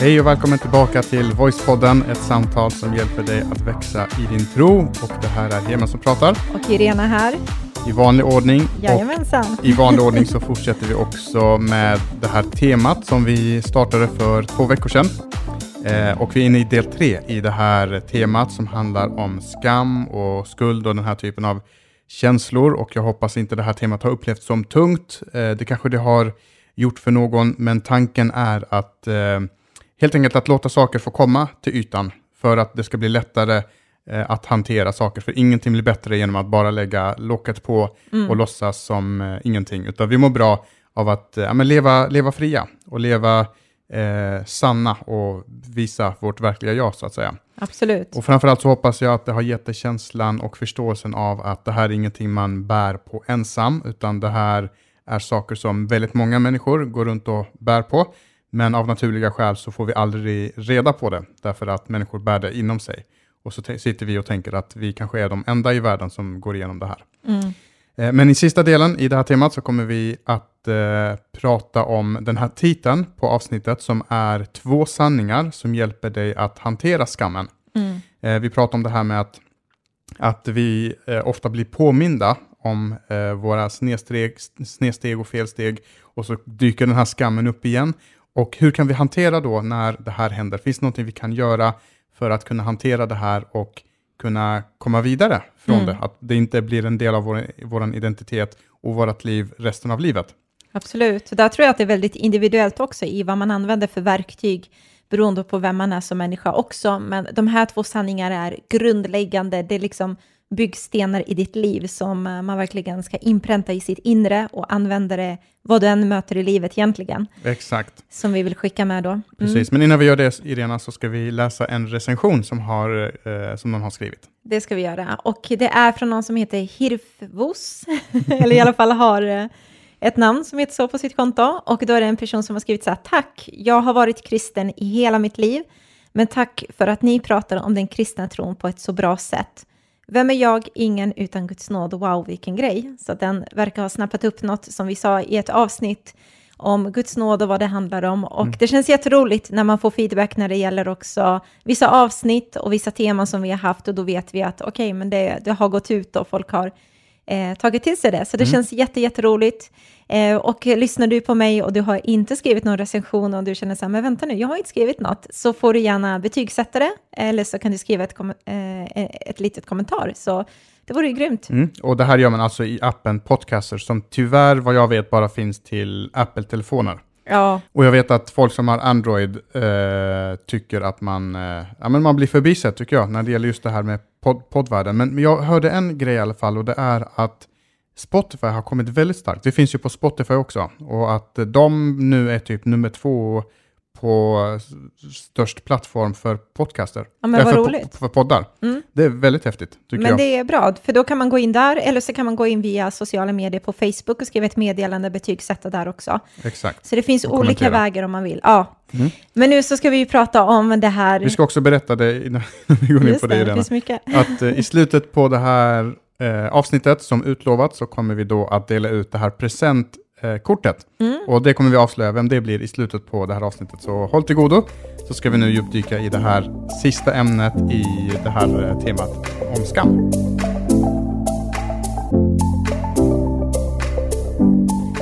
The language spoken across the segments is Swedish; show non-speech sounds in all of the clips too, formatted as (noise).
Hej och välkommen tillbaka till Voicepodden, ett samtal som hjälper dig att växa i din tro. Och det här är Hema som pratar. Och Irena här. I vanlig ordning. Jajamensan. Och I vanlig ordning så fortsätter vi också med det här temat som vi startade för två veckor sedan. Eh, och vi är inne i del tre i det här temat som handlar om skam och skuld och den här typen av känslor. Och jag hoppas inte det här temat har upplevts som tungt. Eh, det kanske det har gjort för någon, men tanken är att eh, helt enkelt att låta saker få komma till ytan för att det ska bli lättare eh, att hantera saker. För ingenting blir bättre genom att bara lägga locket på Mm. och låtsas som eh, ingenting. Utan vi mår bra av att eh, ja, leva, leva fria och leva eh, sanna och visa vårt verkliga jag så att säga. Absolut. Och framförallt så hoppas jag att det har gett dig känslan och förståelsen av att det här är ingenting man bär på ensam, utan det här är saker som väldigt många människor går runt och bär på. Men av naturliga skäl så får vi aldrig reda på det, därför att människor bär det inom sig. Och så sitter vi och tänker att vi kanske är de enda i världen som går igenom det här. Mm. Eh, Men i sista delen i det här temat så kommer vi att eh, prata om den här titeln på avsnittet som är två sanningar som hjälper dig att hantera skammen. Mm. Eh, vi pratar om det här med att, att vi eh, ofta blir påminda om eh, våra snedsteg, snedsteg och felsteg och så dyker den här skammen upp igen. Och hur kan vi hantera då när det här händer? Finns det någonting vi kan göra för att kunna hantera det här och kunna komma vidare från Mm. det? Att det inte blir en del av vår, vår identitet och vårt liv resten av livet. Absolut. Där tror jag att det är väldigt individuellt också i vad man använder för verktyg beroende på vem man är som människa också. Men de här två sanningarna är grundläggande. Det är liksom byggstenar i ditt liv som eh, man verkligen ska inpränta i sitt inre och använda det vad du än möter i livet egentligen. Exakt. Som vi vill skicka med då. Mm. Precis, men innan vi gör det, Irena, så ska vi läsa en recension som, har, eh, som någon har skrivit. Det ska vi göra. Och det är från någon som heter Hirfvos, (laughs) eller i alla fall har eh, ett namn som heter så på sitt konto. Och då är det en person som har skrivit så här, tack, jag har varit kristen i hela mitt liv, men tack för att ni pratar om den kristna tron på ett så bra sätt. Vem är jag? Ingen utan Guds nåd. Wow, vilken grej. Så den verkar ha snappat upp något som vi sa i ett avsnitt om Guds nåd och vad det handlar om. Och det känns jätteroligt när man får feedback när det gäller också vissa avsnitt och vissa teman som vi har haft och då vet vi att okej, men det, det har gått ut och folk har eh, tagit till sig det. Så det känns jätte, jätteroligt. Eh, och lyssnar du på mig och du har inte skrivit någon recension och du känner så här, men vänta nu, jag har inte skrivit något, så får du gärna betygsätta det eller så kan du skriva ett, kom- eh, ett litet kommentar. Så det vore ju grymt. Mm. Och det här gör man alltså i appen Podcaster som tyvärr vad jag vet bara finns till Apple-telefoner. Ja, Och jag vet att folk som har Android eh, tycker att man, eh, ja, men man blir förbisedd tycker jag när det gäller just det här med pod poddvärlden. Men jag hörde en grej i alla fall och det är att Spotify har kommit väldigt starkt. Det finns ju på Spotify också. Och att de nu är typ nummer två på störst plattform för podcaster. Ja, men Eh, vad för, roligt. För poddar. Mm. Det är väldigt häftigt tycker men jag. det är bra, för då kan man gå in där eller så kan man gå in via sociala medier på Facebook och skriva ett meddelande, betygsätta där också. Exakt. Så det finns Och olika kommentera. vägar om man vill. Ja. Mm. Men nu så ska vi ju prata om det här. Vi ska också berätta det innan (laughs) vi går in på det, det, det att eh, i slutet på det här eh, avsnittet som utlovat så kommer vi då att dela ut det här presentkortet. Mm. Och det kommer vi avslöja vem det blir i slutet på det här avsnittet. Så håll till godo så ska vi nu djupdyka i det här sista ämnet i det här eh, temat om skam.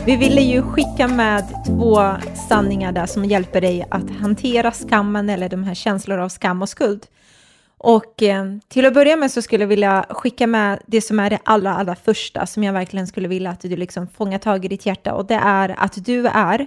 Vi ville ju skicka med två sanningar där som hjälper dig att hantera skammen eller de här känslor av skam och skuld. Och eh, till att börja med så skulle jag vilja skicka med det som är det allra, allra första som jag verkligen skulle vilja att du liksom fångar tag i ditt hjärta och det är att du är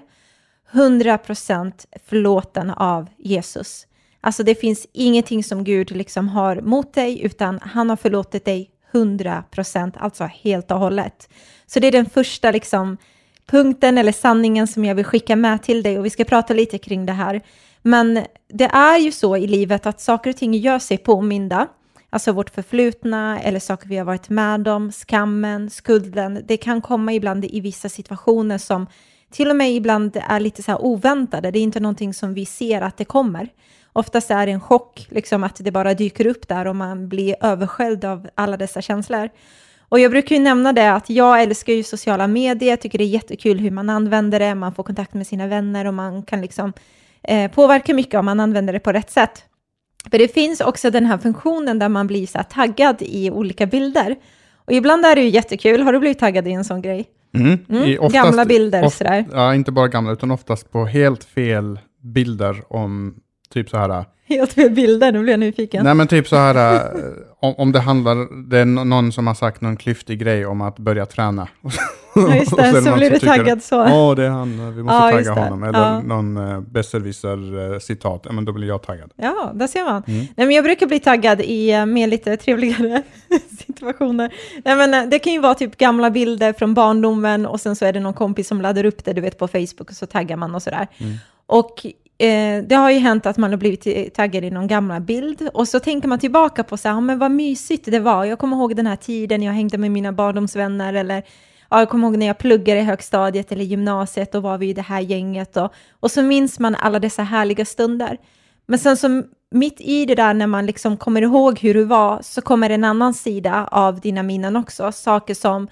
100% förlåten av Jesus. Alltså det finns ingenting som Gud liksom har mot dig utan han har förlåtit dig 100%, alltså helt och hållet. Så det är den första liksom punkten eller sanningen som jag vill skicka med till dig och vi ska prata lite kring det här. Men det är ju så i livet att saker och ting gör sig påminda. Alltså vårt förflutna eller saker vi har varit med om, skammen, skulden. Det kan komma ibland i vissa situationer som till och med ibland är lite så här oväntade. Det är inte någonting som vi ser att det kommer. Oftast är det en chock, liksom att det bara dyker upp där och man blir översköljd av alla dessa känslor. Och jag brukar ju nämna det att jag älskar ju sociala medier, jag tycker det är jättekul hur man använder det, man får kontakt med sina vänner och man kan liksom eh, påverkar mycket om man använder det på rätt sätt. För det finns också den här funktionen där man blir så taggad i olika bilder. Och ibland är det ju jättekul. Har du blivit taggad i en sån grej? Mm. Mm, oftast- gamla bilder of- sådär. Ja, inte bara gamla, utan oftast på helt fel bilder om typ så här. (laughs) Helt fel bilder, nu blir jag nyfiken. Nej men typ så här, eh, om, om det handlar, det är nå- någon som har sagt någon klyftig grej om att börja träna. (laughs) Ja, just så det, så någon blir du taggad så. Ja, det är han, vi måste Ja, tagga honom. Eller Ja. någon uh, besserwisser-citat, men då blir jag taggad. Ja, där ser man. Mm. Nej, men jag brukar bli taggad i eh, mer lite trevligare (laughs) situationer. Nej, men, eh, det kan ju vara typ gamla bilder från barndomen och sen så är det någon kompis som laddar upp det, du vet på Facebook och så taggar man och sådär. Mm. Och eh, det har ju hänt att man har blivit taggad i någon gamla bild och så tänker man tillbaka på så här, "Ja, men vad mysigt det var. Jag kommer ihåg den här tiden jag hängde med mina barndomsvänner eller ja, jag kommer ihåg när jag pluggade i högstadiet eller gymnasiet, då var vi i det här gänget och, och så minns man alla dessa härliga stunder. Men sen så mitt i det där när man liksom kommer ihåg hur du var så kommer en annan sida av dina minnen också. Saker som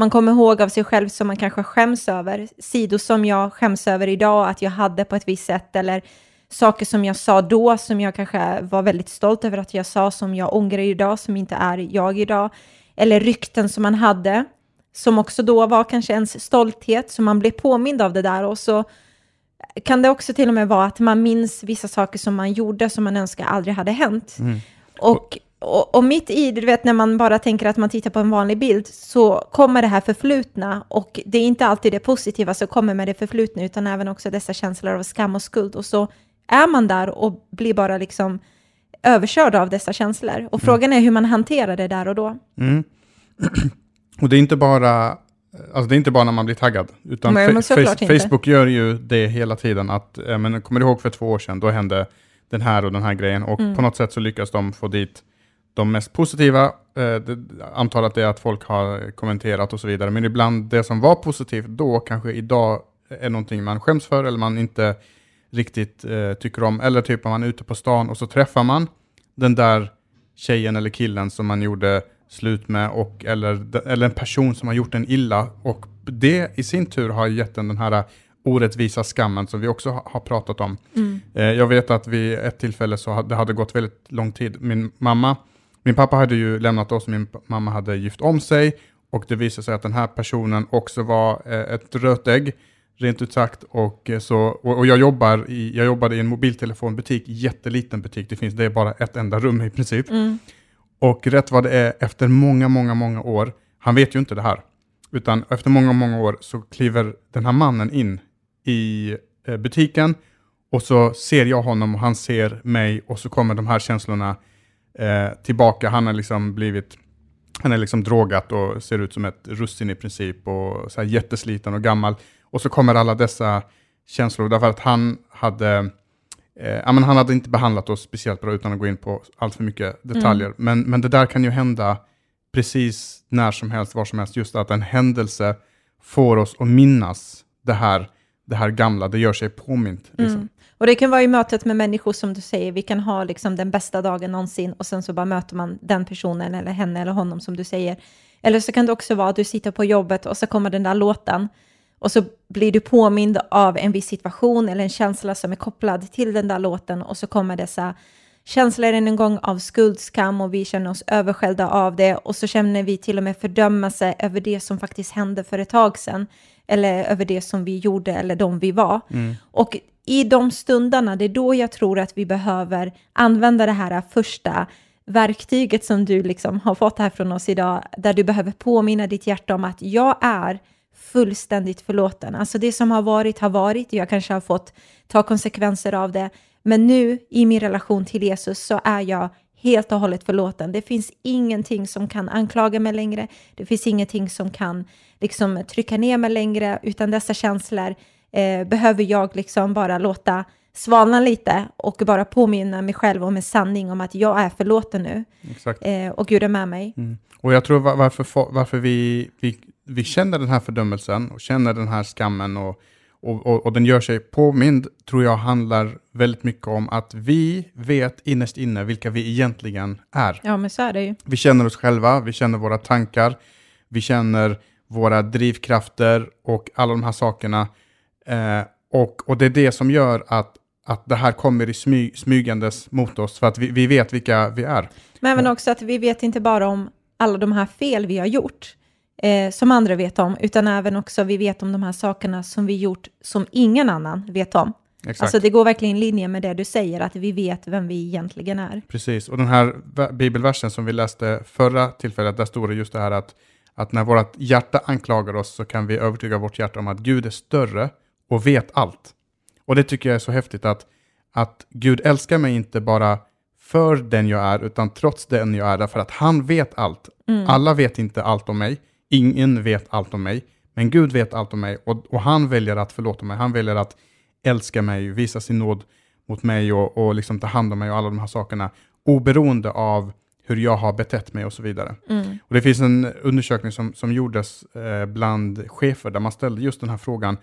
man kommer ihåg av sig själv som man kanske skäms över. Sidor som jag skäms över idag att jag hade på ett visst sätt eller saker som jag sa då som jag kanske var väldigt stolt över att jag sa som jag ångrar idag som inte är jag idag. Eller rykten som man hade som också då var kanske ens stolthet så man blev påmind av det där och så kan det också till och med vara att man minns vissa saker som man gjorde som man önskar aldrig hade hänt. Mm. Och, och, och mitt i, du vet när man bara tänker att man tittar på en vanlig bild så kommer det här förflutna och det är inte alltid det positiva som kommer med det förflutna utan även också dessa känslor av skam och skuld och så är man där och blir bara liksom överkörd av dessa känslor. Och frågan är hur man hanterar det där och då. Mm. (clears throat) Och det är inte bara, alltså det är inte bara när man blir taggad, utan men Fa- såklart Face- inte. Facebook gör ju det hela tiden. Att, eh, men, kommer du ihåg för två år sedan, då hände den här och den här grejen och Mm. på något sätt så lyckas de få dit de mest positiva. Eh, det är att folk har kommenterat och så vidare, men ibland det som var positivt då kanske idag är någonting man skäms för eller man inte riktigt eh, tycker om. Eller typ om man är ute på stan och så träffar man den där tjejen eller killen som man gjorde slut med och, eller, eller en person som har gjort en illa och det i sin tur har gett en den här orättvisa skammen som vi också ha- har pratat om. Eh, jag vet att vid ett tillfälle så hade det hade gått väldigt lång tid. Min mamma, min pappa hade ju lämnat oss, min p- mamma hade gift om sig och det visade sig att den här personen också var eh, ett rötägg, rent ut sagt. Och, eh, så, och, och jag, jobbar i, jag jobbade i en mobiltelefonbutik, jätteliten butik, det finns det är bara ett enda rum i princip. Mm. Och rätt vad det är, efter många, många, många år, han vet ju inte det här, utan efter många, många år så kliver den här mannen in i eh, butiken och så ser jag honom och han ser mig och så kommer de här känslorna eh, tillbaka. Han har liksom blivit, han är liksom drogat och ser ut som ett russin i princip och så här jättesliten och gammal. Och så kommer alla dessa känslor därför att han hade Eh, men han hade inte behandlat oss speciellt bra utan att gå in på allt för mycket detaljer. Men, men det där kan ju hända precis när som helst, var som helst. Just att en händelse får oss att minnas det här, det här gamla, det gör sig påmint. Liksom. Mm. Och det kan vara i mötet med människor som du säger, vi kan ha liksom den bästa dagen någonsin och sen så bara möter man den personen eller henne eller honom som du säger. Eller så kan det också vara att du sitter på jobbet och så kommer den där låten och så blir du påmind av en viss situation eller en känsla som är kopplad till den där låten och så kommer dessa känslor än en gång av skuld, skam och vi känner oss överskällda av det och så känner vi till och med fördömelse över det som faktiskt hände för ett tag sedan eller över det som vi gjorde eller de vi var. Och i de stunderna, det är då jag tror att vi behöver använda det här första verktyget som du liksom har fått här från oss idag, där du behöver påminna ditt hjärta om att jag är fullständigt förlåten. Alltså det som har varit har varit, jag kanske har fått ta konsekvenser av det, men nu i min relation till Jesus så är jag helt och hållet förlåten. Det finns ingenting som kan anklaga mig längre. Det finns ingenting som kan liksom trycka ner mig längre, utan dessa känslor eh, behöver jag liksom bara låta svalna lite och bara påminna mig själv om en sanning om att jag är förlåten nu Exakt. eh, och Gud är med mig. Mm. Och jag tror va- varför, varför vi, vi, vi känner den här fördömelsen och känner den här skammen och, och, och, och den gör sig påmind, tror jag handlar väldigt mycket om att vi vet innerst inne vilka vi egentligen är. Ja, men så är det ju. Vi känner oss själva, vi känner våra tankar, vi känner våra drivkrafter och alla de här sakerna. Eh, och, och det är det som gör att, att det här kommer i smy, smygandes mot oss för att vi, vi vet vilka vi är. Men även också att vi vet inte bara om alla de här fel vi har gjort, eh, som andra vet om, utan även också vi vet om de här sakerna som vi gjort som ingen annan vet om. Exakt. Alltså det går verkligen i linje med det du säger, att vi vet vem vi egentligen är. Precis, och den här bibelversen som vi läste förra tillfället, där står det just det här att, att när vårt hjärta anklagar oss så kan vi övertyga vårt hjärta om att Gud är större och vet allt. Och det tycker jag är så häftigt att, att Gud älskar mig inte bara för den jag är, utan trots den jag är, därför att han vet allt. Alla vet inte allt om mig, ingen vet allt om mig, men Gud vet allt om mig och, och han väljer att förlåta mig, han väljer att älska mig, visa sin nåd mot mig och, och liksom ta hand om mig och alla de här sakerna, oberoende av hur jag har betett mig och så vidare. Och det finns en undersökning som, som gjordes eh, bland chefer där man ställde just den här frågan,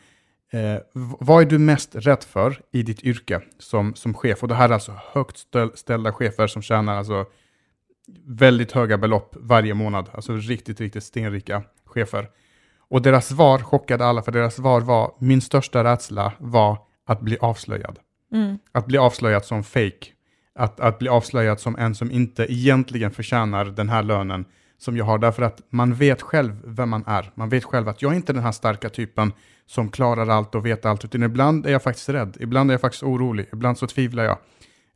eh, vad är du mest rädd för i ditt yrke som, som chef? Och det här är alltså högt ställ, ställda chefer som tjänar alltså väldigt höga belopp varje månad, alltså riktigt, riktigt stenrika chefer. Och deras svar chockade alla, för deras svar var, min största rädsla var att bli avslöjad. Mm. Att bli avslöjad som fake. Att, att bli avslöjad som en som inte egentligen förtjänar den här lönen som jag har, därför att man vet själv vem man är. Man vet själv att jag är inte den här starka typen som klarar allt och vet allt, utan ibland är jag faktiskt rädd, ibland är jag faktiskt orolig, ibland så tvivlar jag.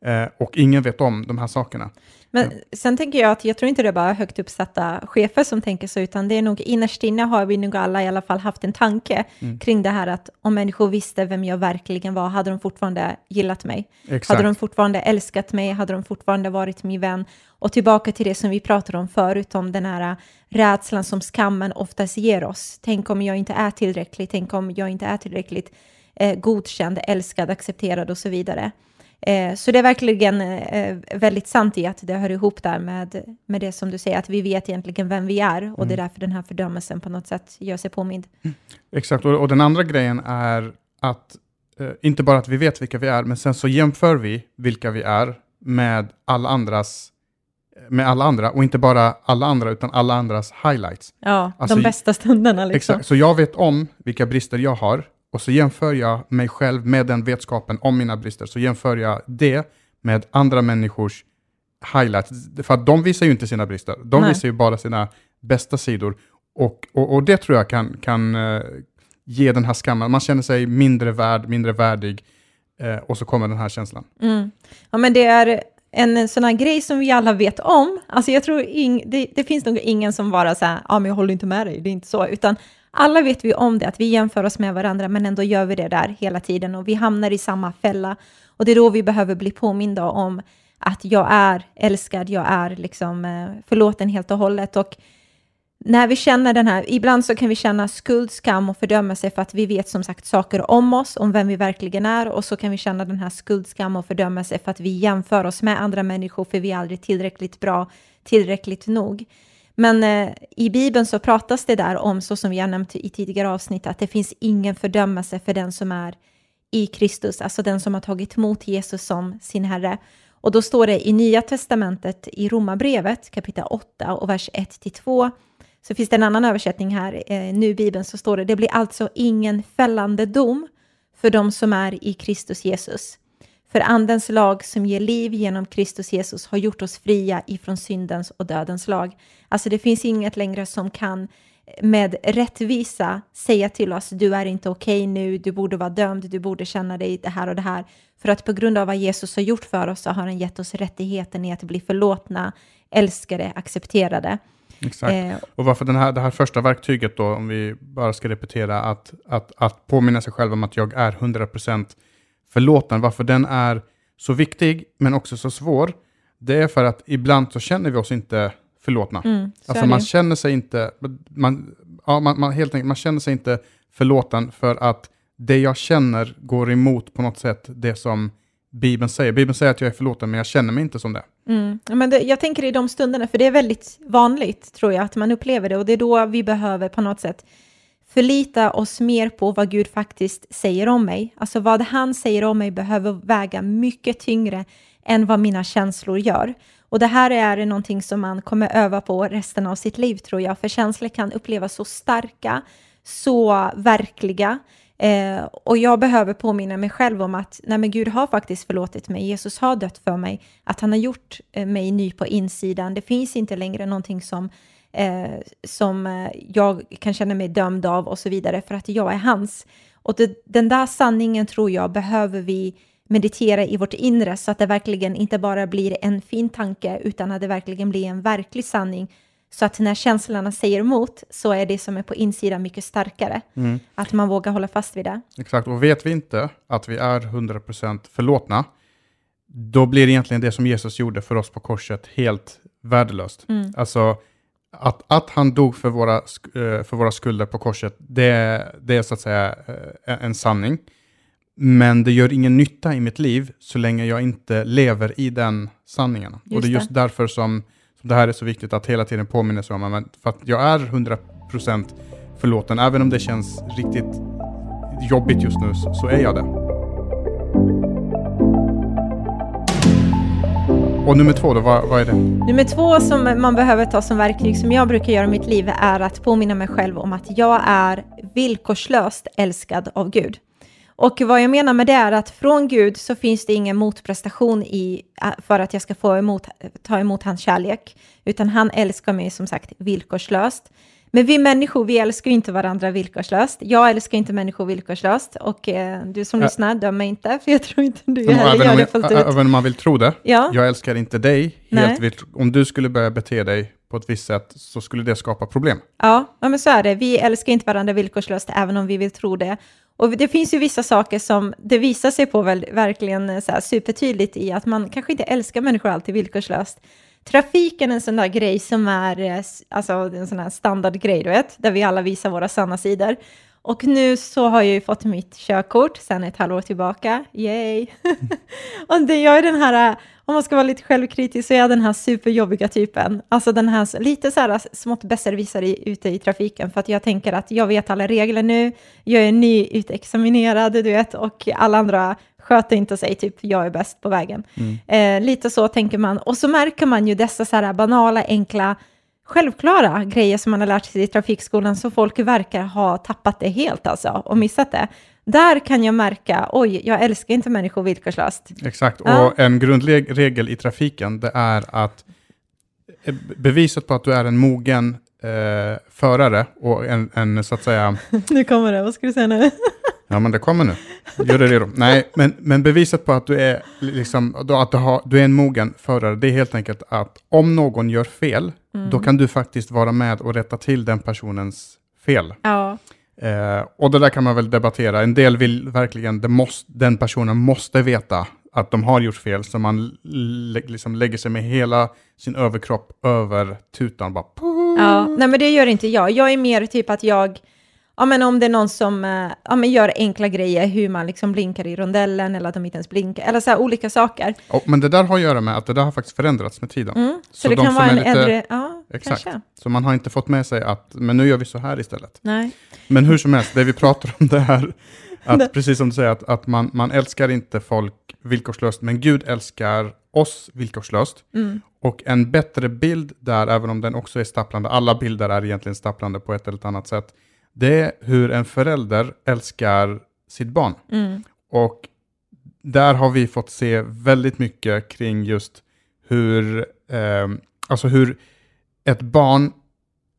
Eh, och ingen vet om de här sakerna. Men sen tänker jag att jag tror inte det är bara högt uppsatta chefer som tänker så, utan det är nog innerst inne har vi nog alla i alla fall haft en tanke Mm. kring det här att om människor visste vem jag verkligen var, hade de fortfarande gillat mig? Exakt. Hade de fortfarande älskat mig? Hade de fortfarande varit min vän? Och tillbaka till det som vi pratade om förut, om den här rädslan som skammen oftast ger oss. Tänk om jag inte är tillräcklig, tänk om jag inte är tillräckligt eh, godkänd, älskad, accepterad och så vidare. Eh, så det är verkligen eh, väldigt sant i att det hör ihop där med, med det som du säger, att vi vet egentligen vem vi är och det är därför den här fördömelsen på något sätt gör sig påmind. Exakt, och, och den andra grejen är att eh, inte bara att vi vet vilka vi är, men sen så jämför vi vilka vi är med alla andras med alla andra, och inte bara alla andra, utan alla andras highlights. Ja, Alltså, de bästa stunderna liksom. Exakt, så jag vet om vilka brister jag har, och så jämför jag mig själv med den vetskapen om mina brister, så jämför jag det med andra människors highlights. För att de visar ju inte sina brister, de Nej. visar ju bara sina bästa sidor. Och, och, och det tror jag kan, kan eh, ge den här skammen. Man känner sig mindre värd, mindre värdig, eh, och så kommer den här känslan. Mm. Ja, men det är en sån här grej som vi alla vet om. Alltså jag tror ing, det, det finns nog ingen som bara så här, ja men jag håller inte med dig, det är inte så, utan alla vet vi om det, att vi jämför oss med varandra, men ändå gör vi det där hela tiden och vi hamnar i samma fälla. Och det är då vi behöver bli påminda om att jag är älskad, jag är liksom eh, förlåten helt och hållet. Och när vi känner den här, ibland så kan vi känna skuld, skam och fördömelse för att vi vet som sagt saker om oss, om vem vi verkligen är och så kan vi känna den här skuld, skam och fördömelse för att vi jämför oss med andra människor för vi är aldrig tillräckligt bra, tillräckligt nog. Men eh, i Bibeln så pratas det där om, så som vi har nämnt i tidigare avsnitt, att det finns ingen fördömelse för den som är i Kristus, alltså den som har tagit emot Jesus som sin Herre. Och då står det i Nya Testamentet i Romarbrevet kapitel 8 och vers 1-2 så finns det en annan översättning här, eh, nu i Bibeln, så står det, det blir alltså ingen fällande dom för de som är i Kristus Jesus. För andens lag som ger liv genom Kristus Jesus har gjort oss fria ifrån syndens och dödens lag. Alltså det finns inget längre som kan med rättvisa säga till oss, du är inte okej nu, du borde vara dömd, du borde känna dig det här och det här. För att på grund av vad Jesus har gjort för oss så har han gett oss rättigheten i att bli förlåtna, älskade, accepterade. Exakt. Eh, Och varför den här, det här första verktyget då, om vi bara ska repetera, att, att, att påminna sig själv om att jag är 100% förlåten, varför den är så viktig men också så svår, det är för att ibland så känner vi oss inte förlåtna. mm, så alltså man känner sig inte, man, ja, man, man, helt enkelt, man känner sig inte förlåten för att det jag känner går emot på något sätt det som Bibeln säger. Bibeln säger att jag är förlåten men jag känner mig inte som det. Mm. Men det, jag tänker i de stunderna, för det är väldigt vanligt tror jag att man upplever det och det är då vi behöver på något sätt förlita oss mer på vad Gud faktiskt säger om mig. Alltså vad han säger om mig behöver väga mycket tyngre än vad mina känslor gör. Och det här är någonting som man kommer öva på resten av sitt liv tror jag, för känslor kan upplevas så starka, så verkliga. Eh, och jag behöver påminna mig själv om att nej men Gud har faktiskt förlåtit mig. Jesus har dött för mig. Att han har gjort eh, mig ny på insidan. Det finns inte längre någonting som, eh, som eh, jag kan känna mig dömd av och så vidare för att jag är hans. Och det, den där sanningen tror jag behöver vi meditera i vårt inre så att det verkligen inte bara blir en fin tanke utan att det verkligen blir en verklig sanning. Så att när känslorna säger emot så är det som är på insidan mycket starkare. Mm. Att man vågar hålla fast vid det. Exakt, och vet vi inte att vi är 100% förlåtna, då blir egentligen det som Jesus gjorde för oss på korset helt värdelöst. Mm. Alltså, att, att han dog för våra, eh, för våra skulder på korset, det, det är så att säga eh, en sanning. Men det gör ingen nytta i mitt liv så länge jag inte lever i den sanningen. och Just det är just det. därför som, som det här är så viktigt att hela tiden påminna sig om för att jag är 100% förlåten, även om det känns riktigt jobbigt just nu, så, så är jag det. Och nummer två då, vad, vad är det? Nummer två som man behöver ta som verktyg, som jag brukar göra i mitt liv, är att påminna mig själv om att jag är villkorslöst älskad av Gud. Och vad jag menar med det är att från Gud så finns det ingen motprestation i, äh, för att jag ska få emot, ta emot hans kärlek, utan han älskar mig som sagt villkorslöst. Men vi människor, vi älskar ju inte varandra villkorslöst. Jag älskar inte människor villkorslöst och eh, du som Ja. lyssnar, döm mig inte, (laughs) för jag tror inte du heller gör det fullt ut. även om man vill tro det. Ja. Jag älskar inte dig helt vilt. Om du skulle börja bete dig på ett visst sätt så skulle det skapa problem. Ja, ja, men så är det. Vi älskar inte varandra villkorslöst, även om vi vill tro det. Och det finns ju vissa saker som det visar sig på väl, verkligen eh, så här, supertydligt i att man kanske inte älskar människor alltid villkorslöst. Trafiken är en sån där grej som är eh, alltså, en sån här standardgrej, du vet, där vi alla visar våra sanna sidor. Och nu så har jag ju fått mitt körkort sedan ett halvår tillbaka. Yay! (laughs) och det, jag är den här, om man ska vara lite självkritisk, så är jag den här superjobbiga typen. Alltså den här lite så här smått besserwissare ute i trafiken, för att jag tänker att jag vet alla regler nu, jag är nyutexaminerad, du vet, och alla andra sköter inte sig, typ jag är bäst på vägen. Eh, lite så tänker man. Och så märker man ju dessa så här banala, enkla, självklara grejer som man har lärt sig i trafikskolan, så folk verkar ha tappat det helt alltså, och missat det. Där kan jag märka, oj, jag älskar inte människor villkorslöst. Exakt, Ja. och en grundregel i trafiken det är att eh, beviset på att du är en mogen eh, förare och en, en så att säga, (laughs) nu kommer det, vad ska du säga nu? (laughs) ja men det kommer nu, gör det redo. Nej, men, men beviset på att du är, liksom, att du, har, du är en mogen förare, det är helt enkelt att om någon gör fel, då kan du faktiskt vara med och rätta till den personens fel. Ja, Eh, och det där kan man väl debattera. En del vill verkligen, det måste, den personen måste veta att de har gjort fel, så man lä- liksom lägger sig med hela sin överkropp över tutan. Bara, ja. nej men det gör inte jag. Jag är mer typ att jag, ja men om det är någon som eh, ja, men gör enkla grejer, hur man liksom blinkar i rondellen eller att de inte ens blinkar, eller så här olika saker. Och, men det där har att göra med att det där har faktiskt förändrats med tiden. Mm. Så, Så det de kan vara en lite- äldre, ja, Exakt. kanske. Så man har inte fått med sig att, men nu gör vi så här istället. Nej. Men hur som helst, det vi pratar om det här, att precis som du säger, att, att man, man älskar inte folk villkorslöst, men Gud älskar oss villkorslöst. Mm. Och en bättre bild där, även om den också är stapplande, alla bilder är egentligen stapplande på ett eller annat sätt, det är hur en förälder älskar sitt barn. Mm. Och där har vi fått se väldigt mycket kring just hur, eh, alltså hur ett barn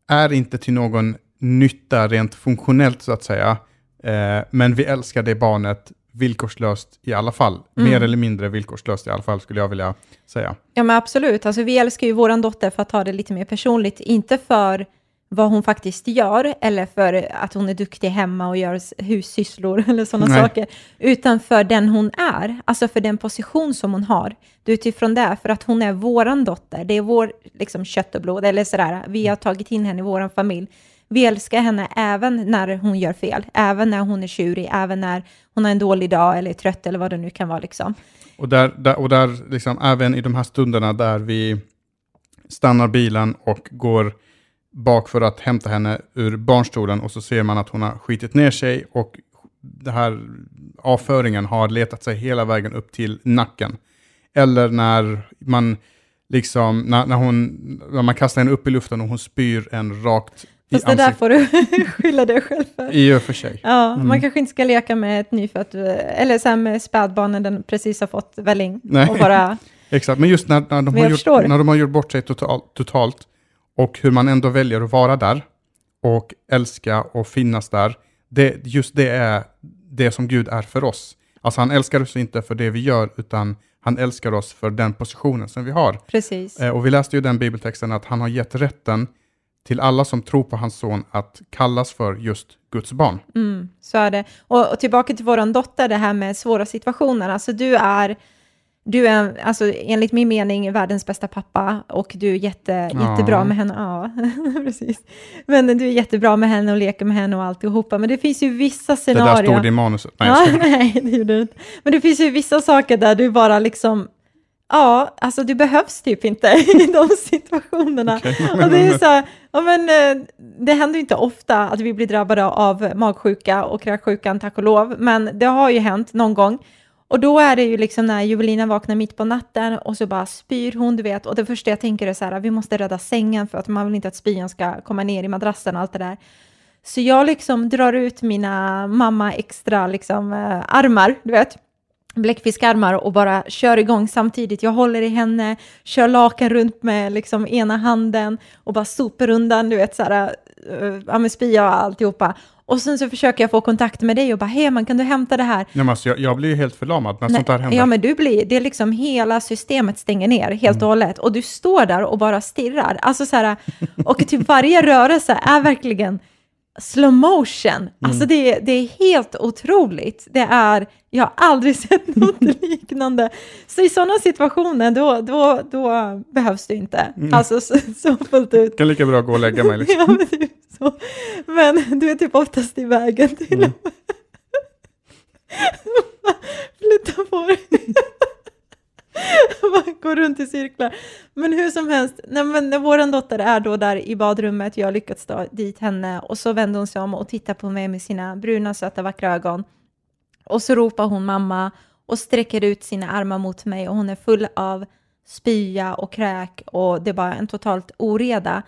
är inte till någon nytta rent funktionellt så att säga, eh, men vi älskar det barnet villkorslöst i alla fall. Mm. Mer eller mindre villkorslöst i alla fall skulle jag vilja säga. Ja men absolut, alltså vi älskar ju våran dotter för att ta det lite mer personligt, inte för vad hon faktiskt gör eller för att hon är duktig hemma och gör hussysslor (laughs) eller sådana saker, utan för den hon är, alltså för den position som hon har. Utifrån det, för att hon är våran dotter, det är vår liksom, kött och blod, eller sådär, vi har tagit in henne i våran familj. Vi älskar henne även när hon gör fel, även när hon är tjurig, även när hon har en dålig dag eller är trött eller vad det nu kan vara. Liksom. Och där, där, och där liksom, även i de här stunderna där vi stannar bilen och går bak för att hämta henne ur barnstolen och så ser man att hon har skitit ner sig och det här avföringen har letat sig hela vägen upp till nacken. Eller när man liksom, när, när, hon, när man kastar henne upp i luften och hon spyr en rakt i Fast det där får du (laughs) skylla dig själv för. I och för sig. Ja, Mm. man kanske inte ska leka med ett nyfött, eller så här med spädbarn när den precis har fått välling. Nej. Och bara, (laughs) Exakt, men just när, när, de har gjort, när de har gjort bort sig total, totalt och hur man ändå väljer att vara där och älska och finnas där. Det, just det är det som Gud är för oss. Alltså han älskar oss inte för det vi gör, utan han älskar oss för den positionen som vi har. precis. Eh, och vi läste ju den bibeltexten att han har gett rätten till alla som tror på hans son att kallas för just Guds barn. Mm, så är det. Och, och tillbaka till vår dotter, det här med svåra situationer. Alltså du är, du är alltså, enligt min mening världens bästa pappa och du är jätte, Ja. jättebra med henne. Ja, (laughs) precis. Men du är jättebra med henne och leker med henne och alltihopa. Men det finns ju vissa Det scenarier. där stod i manuset. Nej, ja, (laughs) nej, det gjorde det inte. Men det finns ju vissa saker där du bara liksom, ja, alltså du behövs typ inte (laughs) i de situationerna. Och det är så här, ja men eh, det händer ju inte ofta att vi blir drabbade av magsjuka och kräksjukan, tack och lov, men det har ju hänt någon gång. Och då är det ju liksom när Juvelina vaknar mitt på natten och så bara spyr hon, du vet, och det första jag tänker är så här, vi måste rädda sängen för att man vill inte att spyan ska komma ner i madrassen och allt det där. Så jag liksom drar ut mina mamma extra liksom eh, armar, du vet, bläckfiskarmar och bara kör igång samtidigt. Jag håller i henne, kör lakan runt med liksom ena handen och bara sopar undan, du vet, så här, äh, ja, med spya och alltihopa. Och sen så försöker jag få kontakt med dig och bara, hej, man kan du hämta det här? Nej, men alltså, jag, jag blir ju helt förlamad när sånt här händer. ja, men du blir, det är liksom hela systemet stänger ner helt och hållet och du står där och bara stirrar. Alltså så här, och till varje rörelse är verkligen slow motion. Alltså det, det är helt otroligt. Det är, jag har aldrig (laughs) sett något (laughs) liknande. Så i sådana situationer, då, då, då behövs det inte. Alltså så, så fullt ut. Jag kan lika bra gå och lägga mig. Liksom. (laughs) Ja, typ så. (laughs) men du är typ oftast i vägen till Mm. (laughs) Flytta på dig. (laughs) Bara Gå runt i cirklar. Men hur som helst, nej, men när vår dotter är då där i badrummet, jag har lyckats ta dit henne och så vänder hon sig om och tittar på mig med sina bruna, söta, vackra ögon. Och så ropar hon mamma och sträcker ut sina armar mot mig och hon är full av spya och kräk och det är bara en totalt oreda.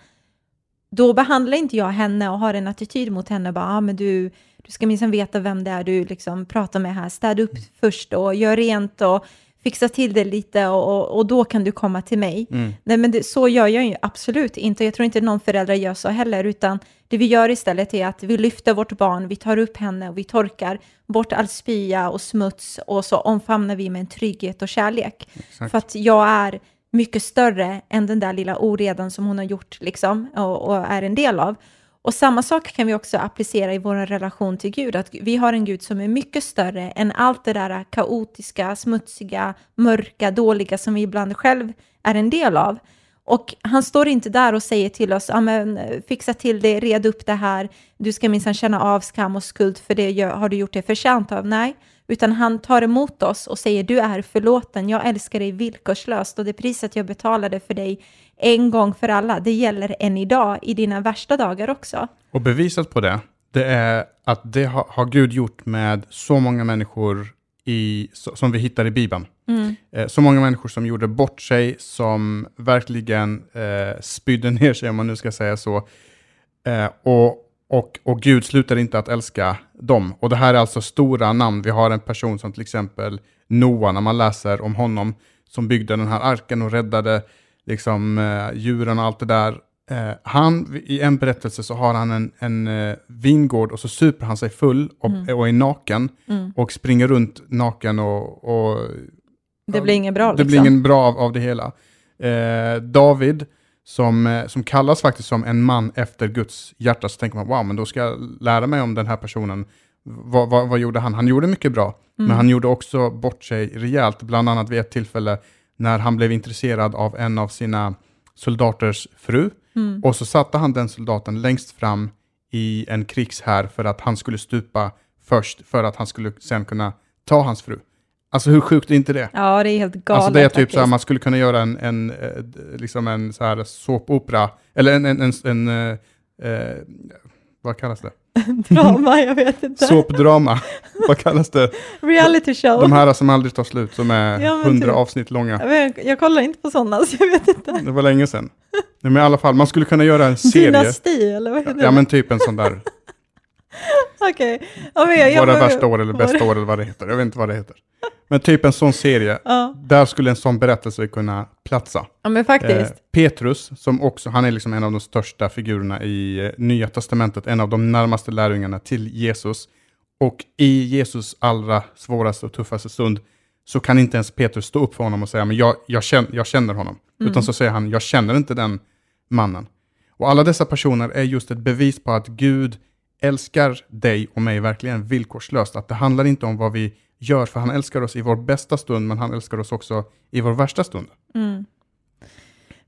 Då behandlar inte jag henne och har en attityd mot henne, bara, ah, men du, du ska minsann veta vem det är du liksom pratar med här, städa upp först och gör rent och fixa till det lite och, och, och då kan du komma till mig. Mm. Nej, men det, så gör jag ju absolut inte. Jag tror inte någon förälder gör så heller, utan det vi gör istället är att vi lyfter vårt barn, vi tar upp henne och vi torkar bort all spya och smuts och så omfamnar vi med en trygghet och kärlek. Exakt. För att jag är mycket större än den där lilla oredan som hon har gjort liksom, och, och är en del av. Och samma sak kan vi också applicera i vår relation till Gud, att vi har en Gud som är mycket större än allt det där kaotiska, smutsiga, mörka, dåliga som vi ibland själv är en del av. Och han står inte där och säger till oss, ja men fixa till det, red upp det här, du ska minsann känna av skam och skuld för det har du gjort dig förtjänt av. Nej, utan han tar emot oss och säger du är förlåten, jag älskar dig villkorslöst och det priset jag betalade för dig en gång för alla, det gäller än idag i dina värsta dagar också. Och beviset på det, det är att det har, har Gud gjort med så många människor i, som vi hittar i Bibeln. Eh, så många människor som gjorde bort sig, som verkligen eh, spydde (laughs) ner sig, om man nu ska säga så. Eh, och, och, och Gud slutar inte att älska dem. Och det här är alltså stora namn. Vi har en person som till exempel Noa, när man läser om honom, som byggde den här arken och räddade liksom, eh, djuren och allt det där. Eh, han, I en berättelse så har han en, en eh, vingård och så super han sig full och, och är naken och springer runt naken och, och Det blir inget bra det liksom. blir ingen bra av, av det hela. Eh, David, som, eh, som kallas faktiskt som en man efter Guds hjärta, så tänker man wow, men då ska jag lära mig om den här personen. Vad, vad, vad gjorde han? Han gjorde mycket bra, men han gjorde också bort sig rejält, bland annat vid ett tillfälle när han blev intresserad av en av sina soldaters fru. Och så satte han den soldaten längst fram i en krigshär för att han skulle stupa först, för att han skulle sen kunna ta hans fru. Alltså hur sjukt är inte det? Ja, det är helt galet Alltså det är typ faktiskt. så här, man skulle kunna göra en, en, eh, liksom en så här såpopera, eller en, en, en, en eh, eh, vad kallas det? (laughs) drama, jag vet inte. Såpdrama, (laughs) vad kallas det? Reality show. De här som aldrig tar slut, som är Ja, hundra typ. avsnitt långa. Jag, jag kollar inte på sådana, (laughs) så jag vet inte. Det var länge sedan. Nej, men i alla fall, man skulle kunna göra en serie. Dynasti, eller vad heter Ja, det? men typ en sån där. Okej. Ja, men jag- Våra värsta år eller bästa år eller vad det heter. Jag vet inte vad det heter. Men typ en sån serie. (laughs) Ja. Där skulle en sån berättelse kunna platsa. ja, men faktiskt. Eh, Petrus, som också, han är liksom en av de största figurerna i eh, Nya Testamentet, en av de närmaste lärjungarna till Jesus. Och i Jesus allra svåraste och tuffaste stund så kan inte ens Petrus stå upp för honom och säga, men jag, jag, känner, jag känner honom. Utan så säger han, jag känner inte den mannen. Och alla dessa personer är just ett bevis på att Gud älskar dig och mig verkligen villkorslöst. Att det handlar inte om vad vi gör, för han älskar oss i vår bästa stund, men han älskar oss också i vår värsta stund. Mm.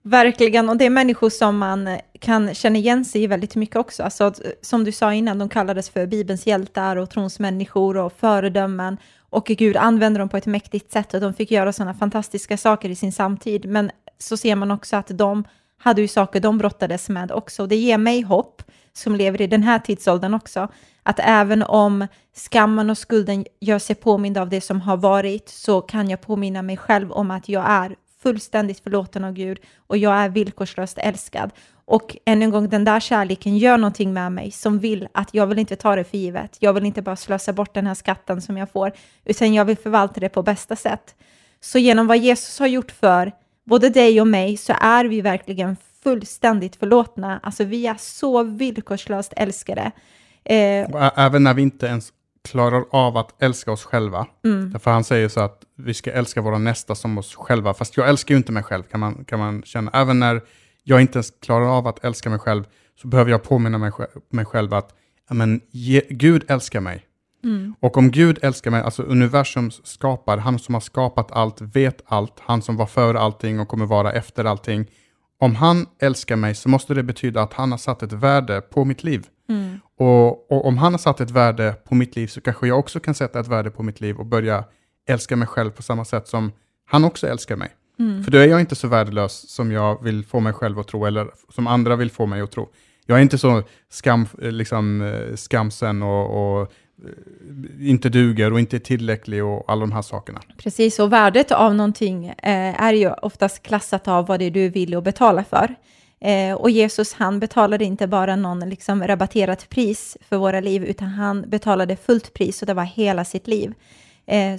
Verkligen, och det är människor som man kan känna igen sig i väldigt mycket också. Alltså, som du sa innan, de kallades för Bibelns hjältar och trons människor och föredömen. Och Gud använder dem på ett mäktigt sätt och de fick göra sådana fantastiska saker i sin samtid. Men så ser man också att de hade ju saker de brottades med också. Och det ger mig hopp, som lever i den här tidsåldern också, att även om skammen och skulden gör sig påmind av det som har varit, så kan jag påminna mig själv om att jag är fullständigt förlåten av Gud och jag är villkorslöst älskad. Och än en gång, den där kärleken gör någonting med mig som vill att jag vill inte ta det för givet. Jag vill inte bara slösa bort den här skatten som jag får, utan jag vill förvalta det på bästa sätt. Så genom vad Jesus har gjort för både dig och mig så är vi verkligen fullständigt förlåtna. Alltså vi är så villkorslöst älskade. Eh, även när vi inte ens klarar av att älska oss själva. Mm. Därför han säger så att vi ska älska våra nästa som oss själva. Fast jag älskar ju inte mig själv, kan man, kan man känna. Även när jag inte ens klarar av att älska mig själv, så behöver jag påminna mig, sj- mig själv att ja, men, ge, Gud älskar mig. Mm. Och om Gud älskar mig, alltså universums skapare, han som har skapat allt, vet allt, han som var före allting och kommer vara efter allting. Om han älskar mig så måste det betyda att han har satt ett värde på mitt liv. mm, Och, och om han har satt ett värde på mitt liv så kanske jag också kan sätta ett värde på mitt liv och börja älska mig själv på samma sätt som han också älskar mig. mm. För då är jag inte så värdelös som jag vill få mig själv att tro eller som andra vill få mig att tro. Jag är inte så skam, liksom, eh, skamsen och, och Eh, inte duger och inte är tillräcklig och alla de här sakerna. Precis, och värdet av någonting eh, är ju oftast klassat av vad det är du vill och betala för. Eh, och Jesus, han betalade inte bara någon liksom rabatterat pris för våra liv, utan han betalade fullt pris och det var hela sitt liv.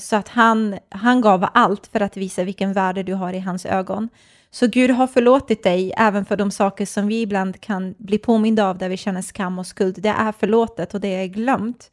Så att han, han gav allt för att visa vilken värde du har i hans ögon. Så Gud har förlåtit dig även för de saker som vi ibland kan bli påminda av där vi känner skam och skuld. Det är förlåtet och det är glömt.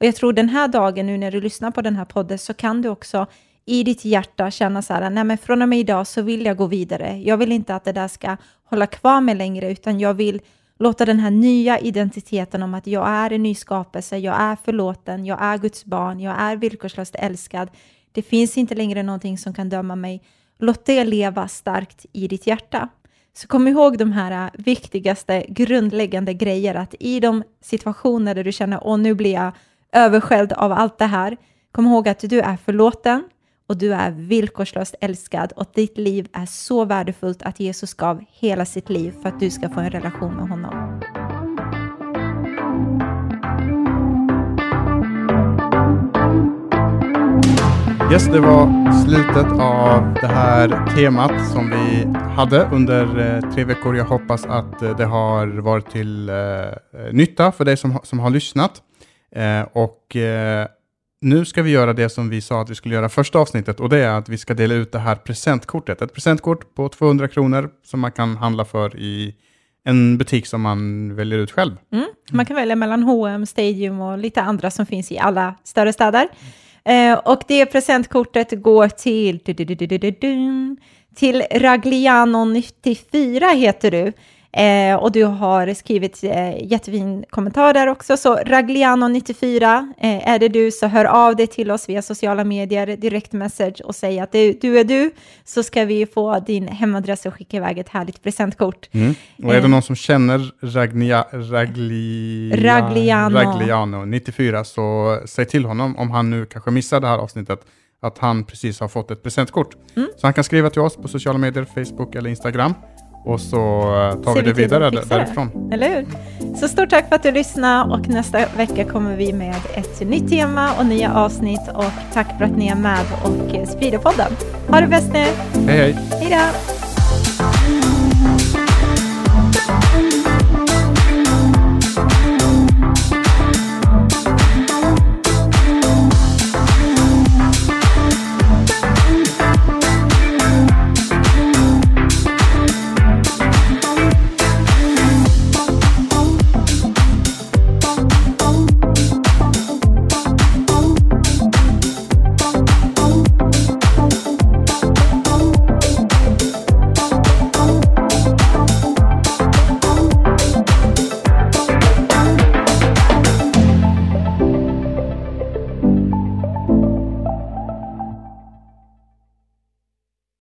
Och jag tror den här dagen, nu när du lyssnar på den här podden, så kan du också i ditt hjärta känna så här, nej men från och med idag så vill jag gå vidare. Jag vill inte att det där ska hålla kvar mig längre, utan jag vill låta den här nya identiteten om att jag är en ny skapelse, jag är förlåten, jag är Guds barn, jag är villkorslöst älskad. Det finns inte längre någonting som kan döma mig. Låt det leva starkt i ditt hjärta. Så kom ihåg de här äh, viktigaste grundläggande grejer, att i de situationer där du känner, åh nu blir jag översköljd av allt det här, kom ihåg att du är förlåten och du är villkorslöst älskad och ditt liv är så värdefullt att Jesus gav hela sitt liv för att du ska få en relation med honom. Yes, det var slutet av det här temat som vi hade under eh, tre veckor. Jag hoppas att eh, det har varit till eh, eh nytta för dig som, som har lyssnat. Eh, och eh, nu ska vi göra det som vi sa att vi skulle göra första avsnittet och det är att vi ska dela ut det här presentkortet. Ett presentkort på 200 kronor som man kan handla för i en butik som man väljer ut själv. Mm. Man kan välja mellan H&M, Stadium och lite andra som finns i alla större städer. Eh, och det presentkortet går till, till Ragliano94 heter du. Eh, och du har skrivit eh, jättefin kommentar där också. Så Ragliano94, eh, är det du så hör av dig till oss via sociala medier, direkt message och säg att det, du är du. Så ska vi få din hemadress och skicka iväg ett härligt presentkort. Och är det Eh. någon som känner Ragnia, Ragli, Ragliano. Ragliano 94 så säg till honom om han nu kanske missar det här avsnittet att han precis har fått ett presentkort. Mm. Så han kan skriva till oss på sociala medier, Facebook eller Instagram och så eh, tar vi det vidare det. därifrån. Eller hur? Så stort tack för att du lyssnade och nästa vecka kommer vi med ett nytt tema och nya avsnitt och tack för att ni är med och sprider podden. Ha det bäst nu! Hej hej! Hej då!